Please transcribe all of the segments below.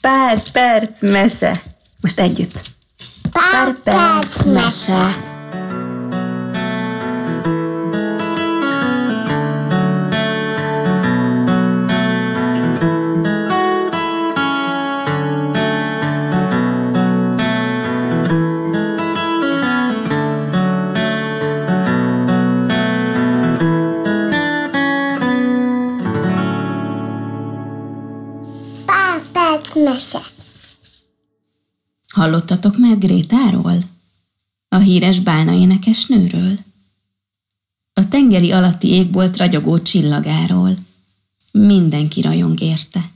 Pár perc mese. Most együtt. Pár perc mese. Pár Hallottatok már Grétáról? A híres bálna énekes nőről? A tengeri alatti égbolt ragyogó csillagáról. Mindenki rajong érte.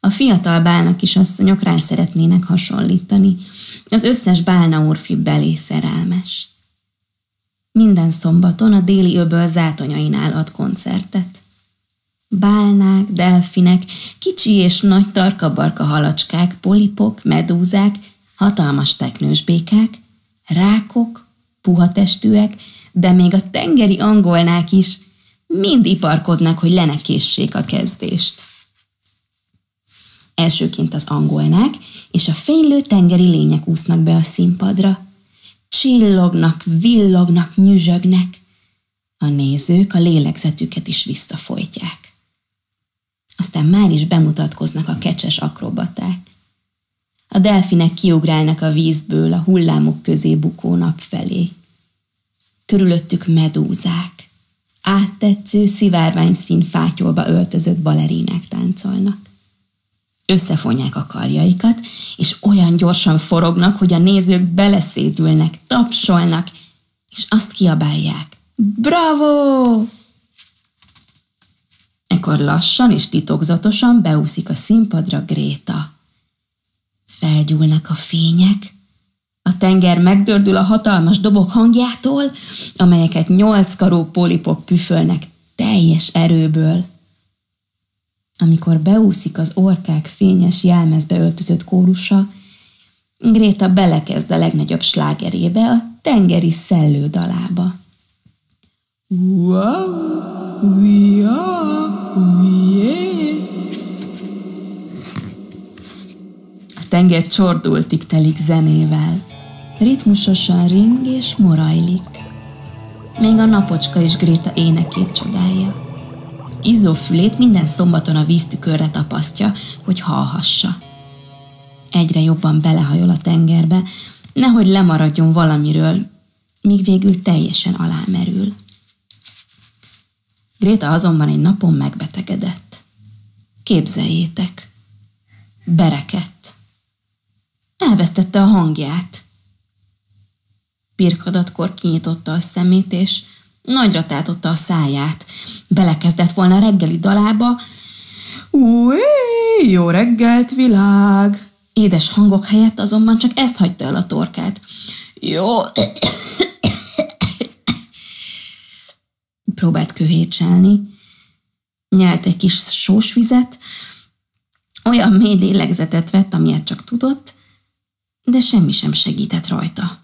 A fiatal bálna kisasszonyok rá szeretnének hasonlítani. Az összes bálna úrfi belé szerelmes. Minden szombaton a déli öböl zátonyainál ad koncertet. Bálnák, delfinek, kicsi és nagy tarkabarka halacskák, polipok, medúzák, hatalmas teknős békák, rákok, puha testűek, de még a tengeri angolnák is mind iparkodnak, hogy lenekészsék a kezdést. Elsőként az angolnák és a fénylő tengeri lények úsznak be a színpadra. Csillognak, villognak, nyüzsögnek. A nézők a lélegzetüket is visszafolytják. Aztán már is bemutatkoznak a kecses akrobaták. A delfinek kiugrálnak a vízből a hullámok közé bukó nap felé. Körülöttük medúzák. Áttetsző, szivárvány szín fátyolba öltözött balerínák táncolnak. Összefonják a karjaikat, és olyan gyorsan forognak, hogy a nézők beleszédülnek, tapsolnak, és azt kiabálják. Bravo! Ekkor lassan és titokzatosan beúszik a színpadra Gréta. Felgyúlnak a fények, a tenger megdördül a hatalmas dobok hangjától, amelyeket nyolc karó polipok püfölnek teljes erőből. Amikor beúszik az orkák fényes jelmezbe öltözött kórusa, Gréta belekezd a legnagyobb slágerébe, a tengeri szellő dalába. Wow, we are, we A tenger csordultig telik zenével. Ritmusosan ring és morajlik. Még a napocska is Gréta énekét csodálja. Izzó fülét minden szombaton a víztükörre tapasztja, hogy hallhassa. Egyre jobban belehajol a tengerbe, nehogy lemaradjon valamiről, míg végül teljesen alámerül. Gréta azonban egy napon megbetegedett. Képzeljétek. Berekett. Elvesztette a hangját. Pirkadatkor kinyitotta a szemét, és nagyra tátotta a száját. Belekezdett volna reggeli dalába. Új, jó reggelt, világ! Édes hangok helyett azonban csak ezt hagyta el a torkát. Jó, próbált köhétselni, nyelt egy kis sósvizet, olyan mély lélegzetet vett, amilyet csak tudott, de semmi sem segített rajta.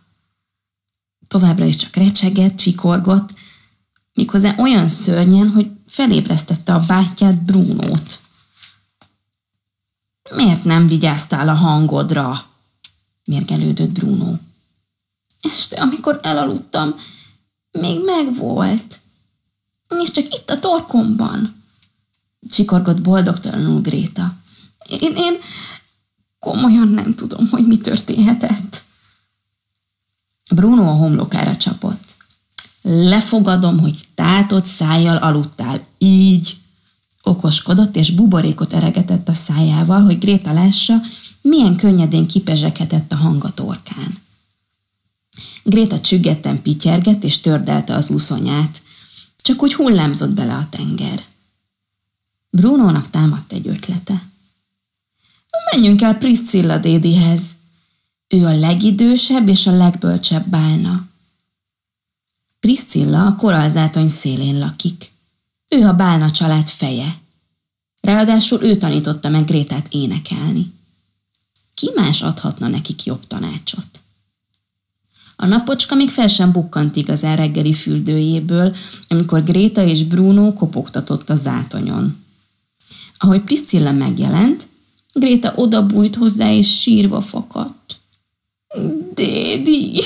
Továbbra is csak recsegett, csikorgott, méghozzá olyan szörnyen, hogy felébresztette a bátyját Brunót. Miért nem vigyáztál a hangodra? mérgelődött Bruno. Este, amikor elaludtam, még megvolt és csak itt a torkomban. Csikorgott boldogtalanul Gréta. Én, én komolyan nem tudom, hogy mi történhetett. Bruno a homlokára csapott. Lefogadom, hogy tátott szájjal aludtál. Így. Okoskodott, és buborékot eregetett a szájával, hogy Gréta lássa, milyen könnyedén kipezseghetett a hang a torkán. Gréta csüggetten pityergett, és tördelte az úszonyát. Csak úgy hullámzott bele a tenger. Brunónak támadt egy ötlete. Menjünk el Priscilla dédihez. Ő a legidősebb és a legbölcsebb bálna. Priscilla a koralzátony szélén lakik. Ő a bálna család feje. Ráadásul ő tanította meg Grétát énekelni. Ki más adhatna nekik jobb tanácsot? A napocska még fel sem bukkant igazán reggeli fürdőjéből, amikor Gréta és Bruno kopogtatott a zátonyon. Ahogy Priscilla megjelent, Gréta odabújt hozzá, és sírva fakadt. Dédi,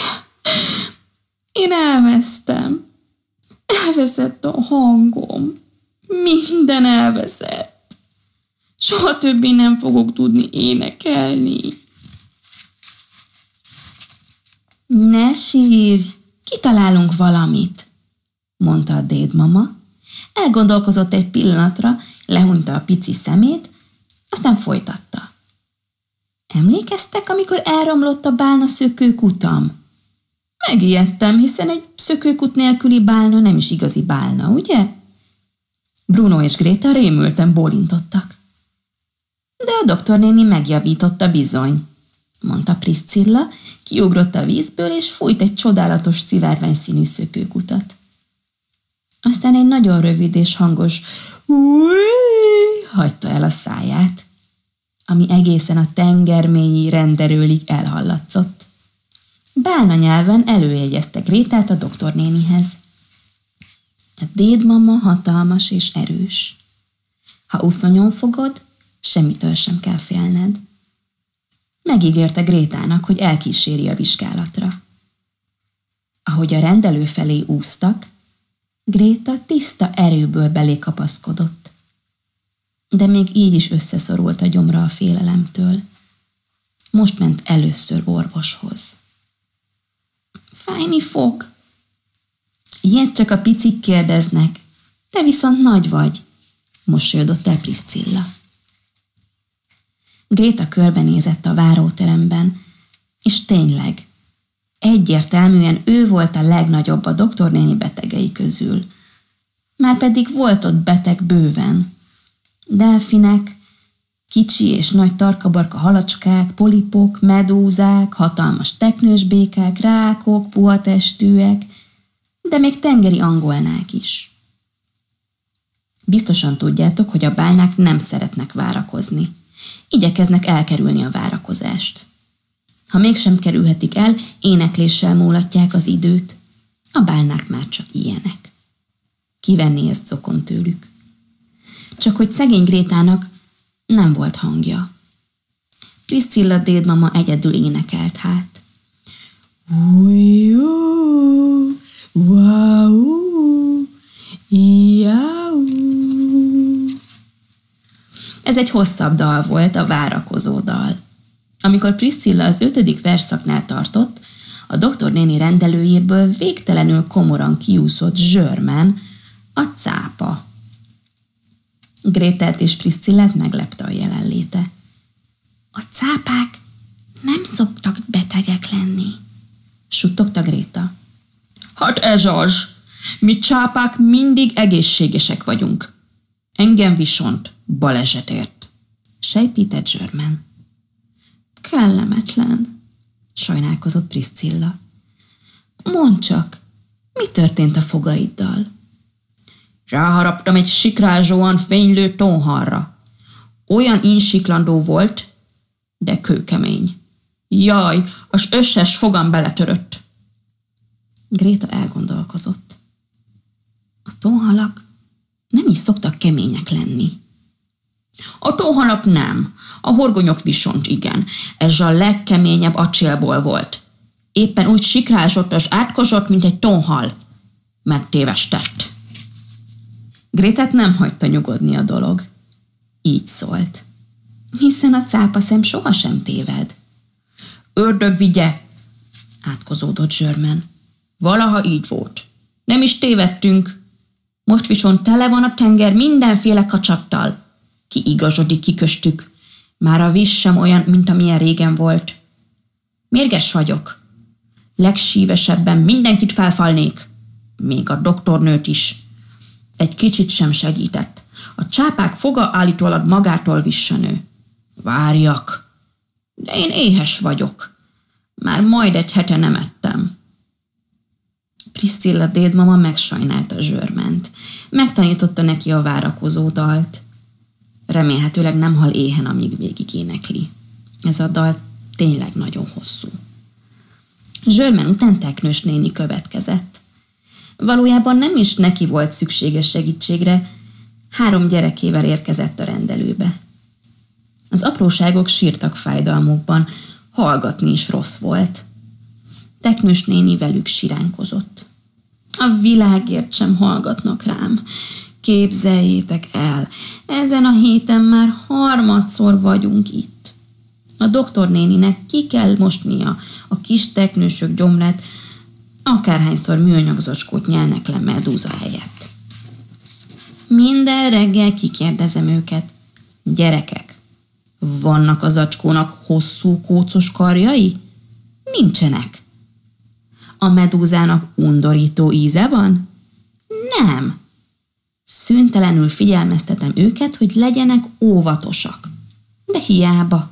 én elvesztem. Elveszett a hangom. Minden elveszett. Soha többé nem fogok tudni énekelni. Ne sírj, kitalálunk valamit, mondta a dédmama. Elgondolkozott egy pillanatra, lehúnyta a pici szemét, aztán folytatta. Emlékeztek, amikor elromlott a bálna szökőkutam? Megijedtem, hiszen egy szökőkut nélküli bálna nem is igazi bálna, ugye? Bruno és Gréta rémülten bólintottak. De a doktornéni megjavította bizony, mondta Priscilla, kiugrott a vízből, és fújt egy csodálatos szivárvány színű szökőkutat. Aztán egy nagyon rövid és hangos hagyta el a száját, ami egészen a tengermélyi renderőlig elhallatszott. Bálna nyelven előjegyezte Grétát a doktornénihez. A dédmama hatalmas és erős. Ha uszonyon fogod, semmitől sem kell félned. Megígérte Grétának, hogy elkíséri a vizsgálatra. Ahogy a rendelő felé úztak, Gréta tiszta erőből belé kapaszkodott. De még így is összeszorult a gyomra a félelemtől. Most ment először orvoshoz. Fájni fog. Ilyet csak a picik kérdeznek. Te viszont nagy vagy, mosolyodott el Priscilla. Gréta körbenézett a váróteremben, és tényleg, egyértelműen ő volt a legnagyobb a doktornéni betegei közül. Márpedig volt ott beteg bőven. Delfinek, kicsi és nagy tarkabarka halacskák, polipok, medúzák, hatalmas teknős békák, rákok, puhatestűek, de még tengeri angolnák is. Biztosan tudjátok, hogy a bálnák nem szeretnek várakozni igyekeznek elkerülni a várakozást. Ha mégsem kerülhetik el, énekléssel múlatják az időt. A bálnák már csak ilyenek. Kivenni ezt zokon tőlük. Csak hogy szegény Grétának nem volt hangja. Priscilla dédmama egyedül énekelt hát. Ujjú, wow, Ez egy hosszabb dal volt, a várakozó dal. Amikor Priscilla az ötödik versszaknál tartott, a doktornéni rendelőjéből végtelenül komoran kiúszott zsörmen, a cápa. Grételt és Priscillát meglepte a jelenléte. A cápák nem szoktak betegek lenni, suttogta Gréta. Hát ez az! Mi csápák mindig egészségesek vagyunk. Engem viszont balesetért. Sejpített Zsörmen. Kellemetlen, sajnálkozott Priscilla. Mondd csak, mi történt a fogaiddal? Ráharaptam egy sikrázsóan fénylő tonharra. Olyan insiklandó volt, de kőkemény. Jaj, az összes fogam beletörött. Gréta elgondolkozott. A tonhalak nem is szoktak kemények lenni. A tóhalak nem, a horgonyok viszont igen. Ez a legkeményebb acélból volt. Éppen úgy sikrázsott és átkozott, mint egy tonhal. Megtévestett. Grétet nem hagyta nyugodni a dolog. Így szólt. Hiszen a cápa szem sohasem téved. Ördög vigye, átkozódott Zsörmen. Valaha így volt. Nem is tévedtünk. Most viszont tele van a tenger mindenféle kacsattal igazodik ki köztük. Már a víz sem olyan, mint amilyen régen volt. Mérges vagyok. Legsívesebben mindenkit felfalnék. Még a doktornőt is. Egy kicsit sem segített. A csápák foga állítólag magától vissanő. Várjak. De én éhes vagyok. Már majd egy hete nem ettem. Priscilla dédmama megsajnálta zsörment. Megtanította neki a várakozó dalt. Remélhetőleg nem hal éhen, amíg végig énekli. Ez a dal tényleg nagyon hosszú. Zsörmen után teknős néni következett. Valójában nem is neki volt szükséges segítségre, három gyerekével érkezett a rendelőbe. Az apróságok sírtak fájdalmukban, hallgatni is rossz volt. Teknős néni velük siránkozott. A világért sem hallgatnak rám. Képzeljétek el, ezen a héten már harmadszor vagyunk itt. A doktornéninek ki kell mosnia a kis teknősök gyomrát, akárhányszor műanyag zacskót nyelnek le medúza helyett. Minden reggel kikérdezem őket. Gyerekek, vannak az zacskónak hosszú kócos karjai? Nincsenek. A medúzának undorító íze van? Nem. Szüntelenül figyelmeztetem őket, hogy legyenek óvatosak. De hiába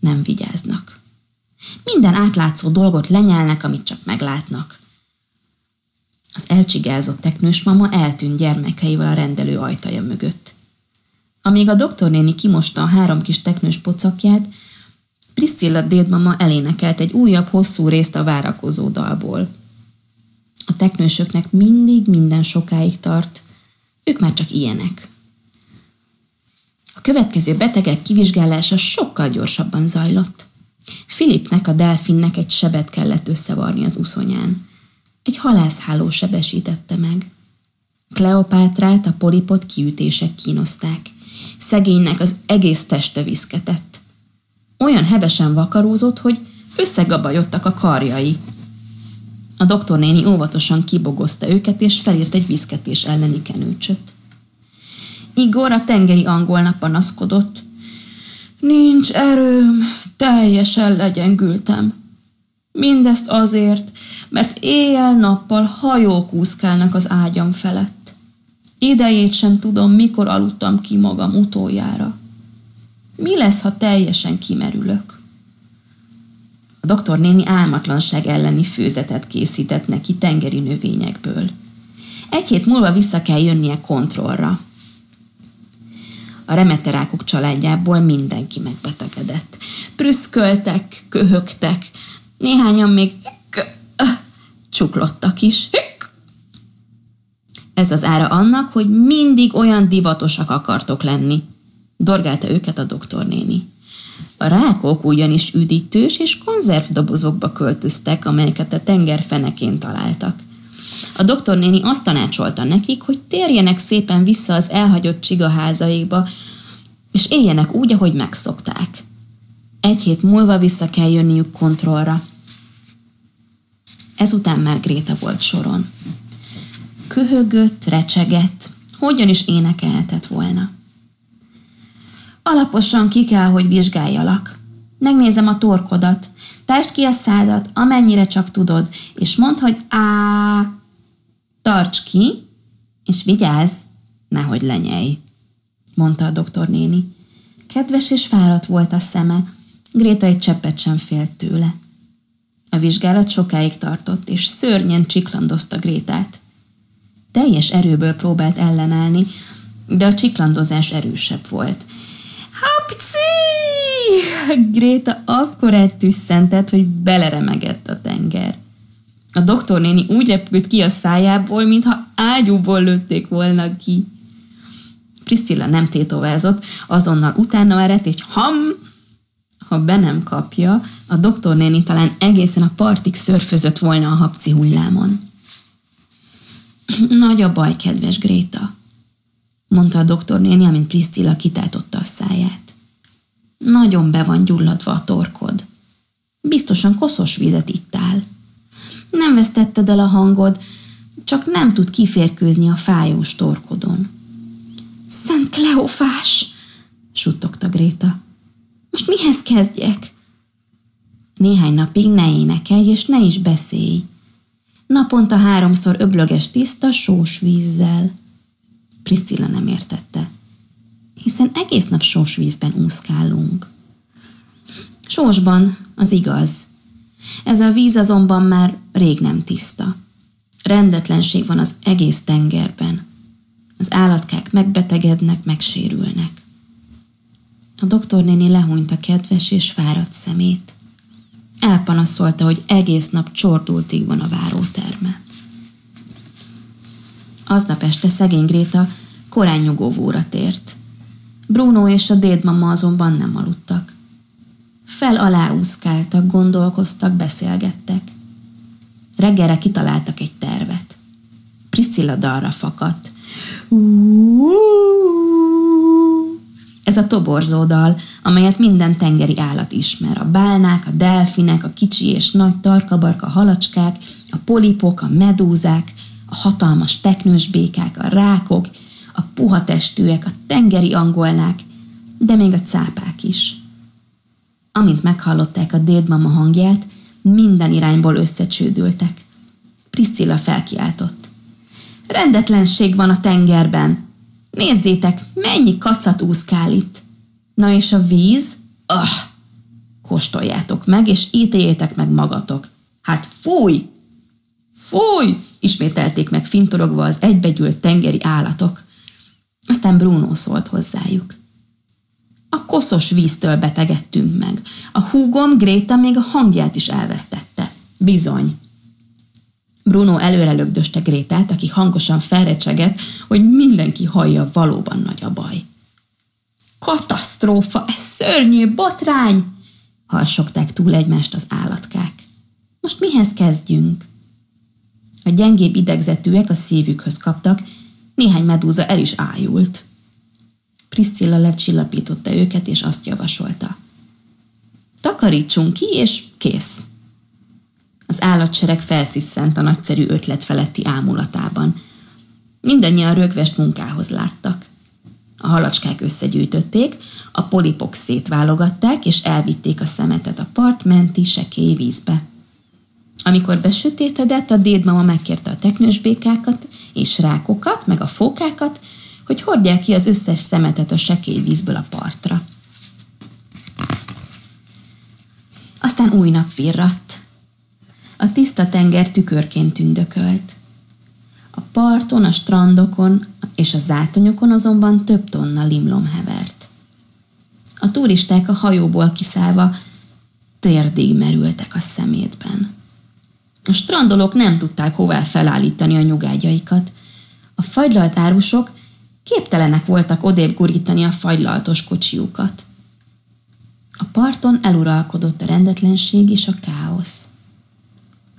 nem vigyáznak. Minden átlátszó dolgot lenyelnek, amit csak meglátnak. Az elcsigázott teknős mama eltűnt gyermekeivel a rendelő ajtaja mögött. Amíg a doktornéni kimosta a három kis teknős pocakját, Priscilla dédmama elénekelt egy újabb hosszú részt a várakozó dalból. A teknősöknek mindig minden sokáig tart, ők már csak ilyenek. A következő betegek kivizsgálása sokkal gyorsabban zajlott. Filipnek, a delfinnek egy sebet kellett összevarni az uszonyán. Egy halászháló sebesítette meg. Kleopátrát a polipot kiütések kínozták. Szegénynek az egész teste viszketett. Olyan hevesen vakarózott, hogy összegabajodtak a karjai. A doktornéni óvatosan kibogozta őket, és felírt egy viszketés elleni kenőcsöt. Igor a tengeri angolnak panaszkodott. Nincs erőm, teljesen legyengültem. Mindezt azért, mert éjjel-nappal hajók úszkálnak az ágyam felett. Idejét sem tudom, mikor aludtam ki magam utoljára. Mi lesz, ha teljesen kimerülök? A doktor néni álmatlanság elleni főzetet készített neki tengeri növényekből. Egy hét múlva vissza kell jönnie kontrollra. A remeterákok családjából mindenki megbetegedett. Prüszköltek, köhögtek, néhányan még csuklottak is. Ez az ára annak, hogy mindig olyan divatosak akartok lenni, dorgálta őket a doktornéni. A rákok ugyanis üdítős és konzervdobozokba költöztek, amelyeket a tenger fenekén találtak. A doktornéni azt tanácsolta nekik, hogy térjenek szépen vissza az elhagyott csigaházaikba, és éljenek úgy, ahogy megszokták. Egy hét múlva vissza kell jönniük kontrollra. Ezután már Gréta volt soron. Köhögött, recsegett, hogyan is énekelhetett volna. Alaposan ki kell, hogy vizsgáljalak. Megnézem a torkodat, test ki a szádat, amennyire csak tudod, és mondd, hogy á, tarts ki, és vigyázz, nehogy lenyelj, mondta a doktor néni. Kedves és fáradt volt a szeme, Gréta egy cseppet sem félt tőle. A vizsgálat sokáig tartott, és szörnyen csiklandozta Grétát. Teljes erőből próbált ellenállni, de a csiklandozás erősebb volt. Hapci! Gréta akkor eltüsszentett, hogy beleremegett a tenger. A doktornéni úgy repült ki a szájából, mintha ágyúból lőtték volna ki. Priscilla nem tétovázott, azonnal utána erett, és ham, ha be nem kapja, a doktornéni talán egészen a partig szörfözött volna a hapci hullámon. Nagy a baj, kedves Gréta, mondta a doktornéni, amint Priscilla kitátotta a száját. Nagyon be van gyulladva a torkod. Biztosan koszos vizet ittál. Nem vesztetted el a hangod, csak nem tud kiférkőzni a fájós torkodon. Szent Kleofás! suttogta Gréta. Most mihez kezdjek? Néhány napig ne énekelj, és ne is beszélj. Naponta háromszor öblöges tiszta, sós vízzel. Priscilla nem értette, hiszen egész nap sós vízben úszkálunk. Sósban, az igaz. Ez a víz azonban már rég nem tiszta. Rendetlenség van az egész tengerben. Az állatkák megbetegednek, megsérülnek. A doktornéni lehúnyta kedves és fáradt szemét. Elpanaszolta, hogy egész nap csordultig van a váróterme. Aznap este szegény Gréta korán nyugovóra tért. Bruno és a dédmama azonban nem aludtak. Fel-alá úszkáltak, gondolkoztak, beszélgettek. Reggelre kitaláltak egy tervet. Priscilla dalra fakadt. Ez a toborzó dal, amelyet minden tengeri állat ismer. A bálnák, a delfinek, a kicsi és nagy tarkabarka halacskák, a polipok, a medúzák, a hatalmas teknős békák, a rákok, a puha testűek, a tengeri angolnák, de még a cápák is. Amint meghallották a dédmama hangját, minden irányból összecsődültek. Priscilla felkiáltott. Rendetlenség van a tengerben. Nézzétek, mennyi kacat úszkál itt. Na és a víz? Ah! Kóstoljátok meg, és ítéljétek meg magatok. Hát fúj! Fúj! Ismételték meg fintorogva az egybegyűlt tengeri állatok. Aztán Bruno szólt hozzájuk. A koszos víztől betegedtünk meg. A húgom Gréta még a hangját is elvesztette. Bizony. Bruno előre lögdöste Grétát, aki hangosan felrecsegett, hogy mindenki hallja, valóban nagy a baj. Katasztrófa, ez szörnyű, botrány! Harsogták túl egymást az állatkák. Most mihez kezdjünk? A gyengébb idegzetűek a szívükhöz kaptak, néhány medúza el is ájult. Priscilla lecsillapította őket, és azt javasolta. Takarítsunk ki, és kész. Az állatsereg felsziszent a nagyszerű ötlet feletti ámulatában. Mindennyian rögvest munkához láttak. A halacskák összegyűjtötték, a polipok szétválogatták, és elvitték a szemetet a part menti sekély vízbe. Amikor besötétedett, a dédmama megkérte a teknős békákat és rákokat, meg a fókákat, hogy hordják ki az összes szemetet a sekély vízből a partra. Aztán új nap virratt. A tiszta tenger tükörként tündökölt. A parton, a strandokon és a zátonyokon azonban több tonna limlom hevert. A turisták a hajóból kiszállva térdig merültek a szemétben. A strandolók nem tudták hová felállítani a nyugágyaikat. A fagylalt árusok képtelenek voltak odébb gurítani a fagylaltos kocsiukat. A parton eluralkodott a rendetlenség és a káosz.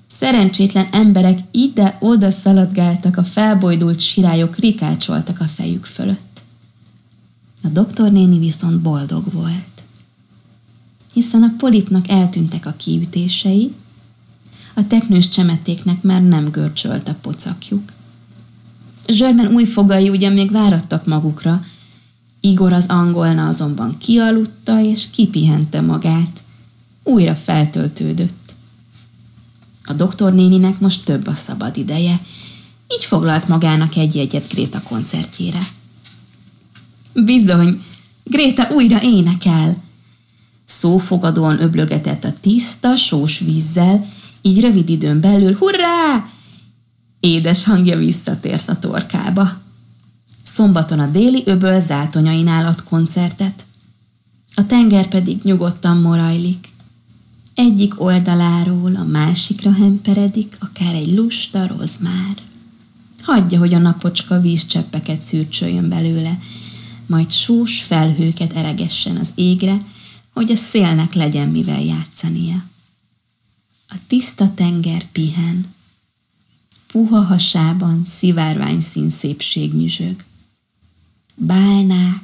Szerencsétlen emberek ide-oda szaladgáltak, a felbojdult sirályok rikácsoltak a fejük fölött. A doktornéni viszont boldog volt, hiszen a polipnak eltűntek a kiütései, a teknős csemetéknek már nem görcsölt a pocakjuk. Zsörben új fogai ugyan még várattak magukra, Igor az angolna azonban kialudta és kipihente magát. Újra feltöltődött. A doktornéninek most több a szabad ideje, így foglalt magának egy jegyet Gréta koncertjére. Bizony, Gréta újra énekel. Szófogadóan öblögetett a tiszta, sós vízzel, így rövid időn belül, hurrá! Édes hangja visszatért a torkába. Szombaton a déli öböl zátonyainál ad koncertet. A tenger pedig nyugodtan morajlik. Egyik oldaláról a másikra hemperedik, akár egy lusta rozmár. Hagyja, hogy a napocska vízcseppeket szürcsöljön belőle, majd sós felhőket eregessen az égre, hogy a szélnek legyen mivel játszania. A tiszta tenger pihen. Puha hasában szivárvány szín szépség nyüzsög. Bálnák,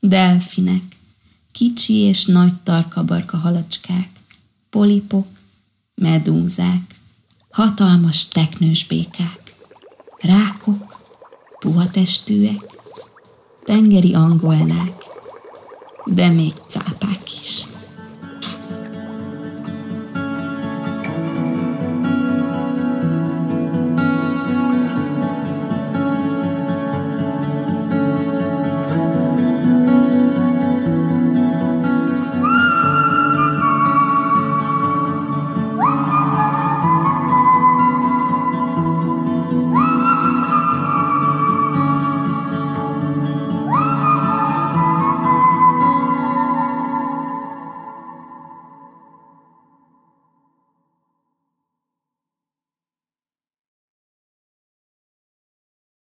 delfinek, kicsi és nagy tarkabarka halacskák, polipok, medúzák, hatalmas teknős békák, rákok, puha testűek, tengeri angolnák, de még cápák.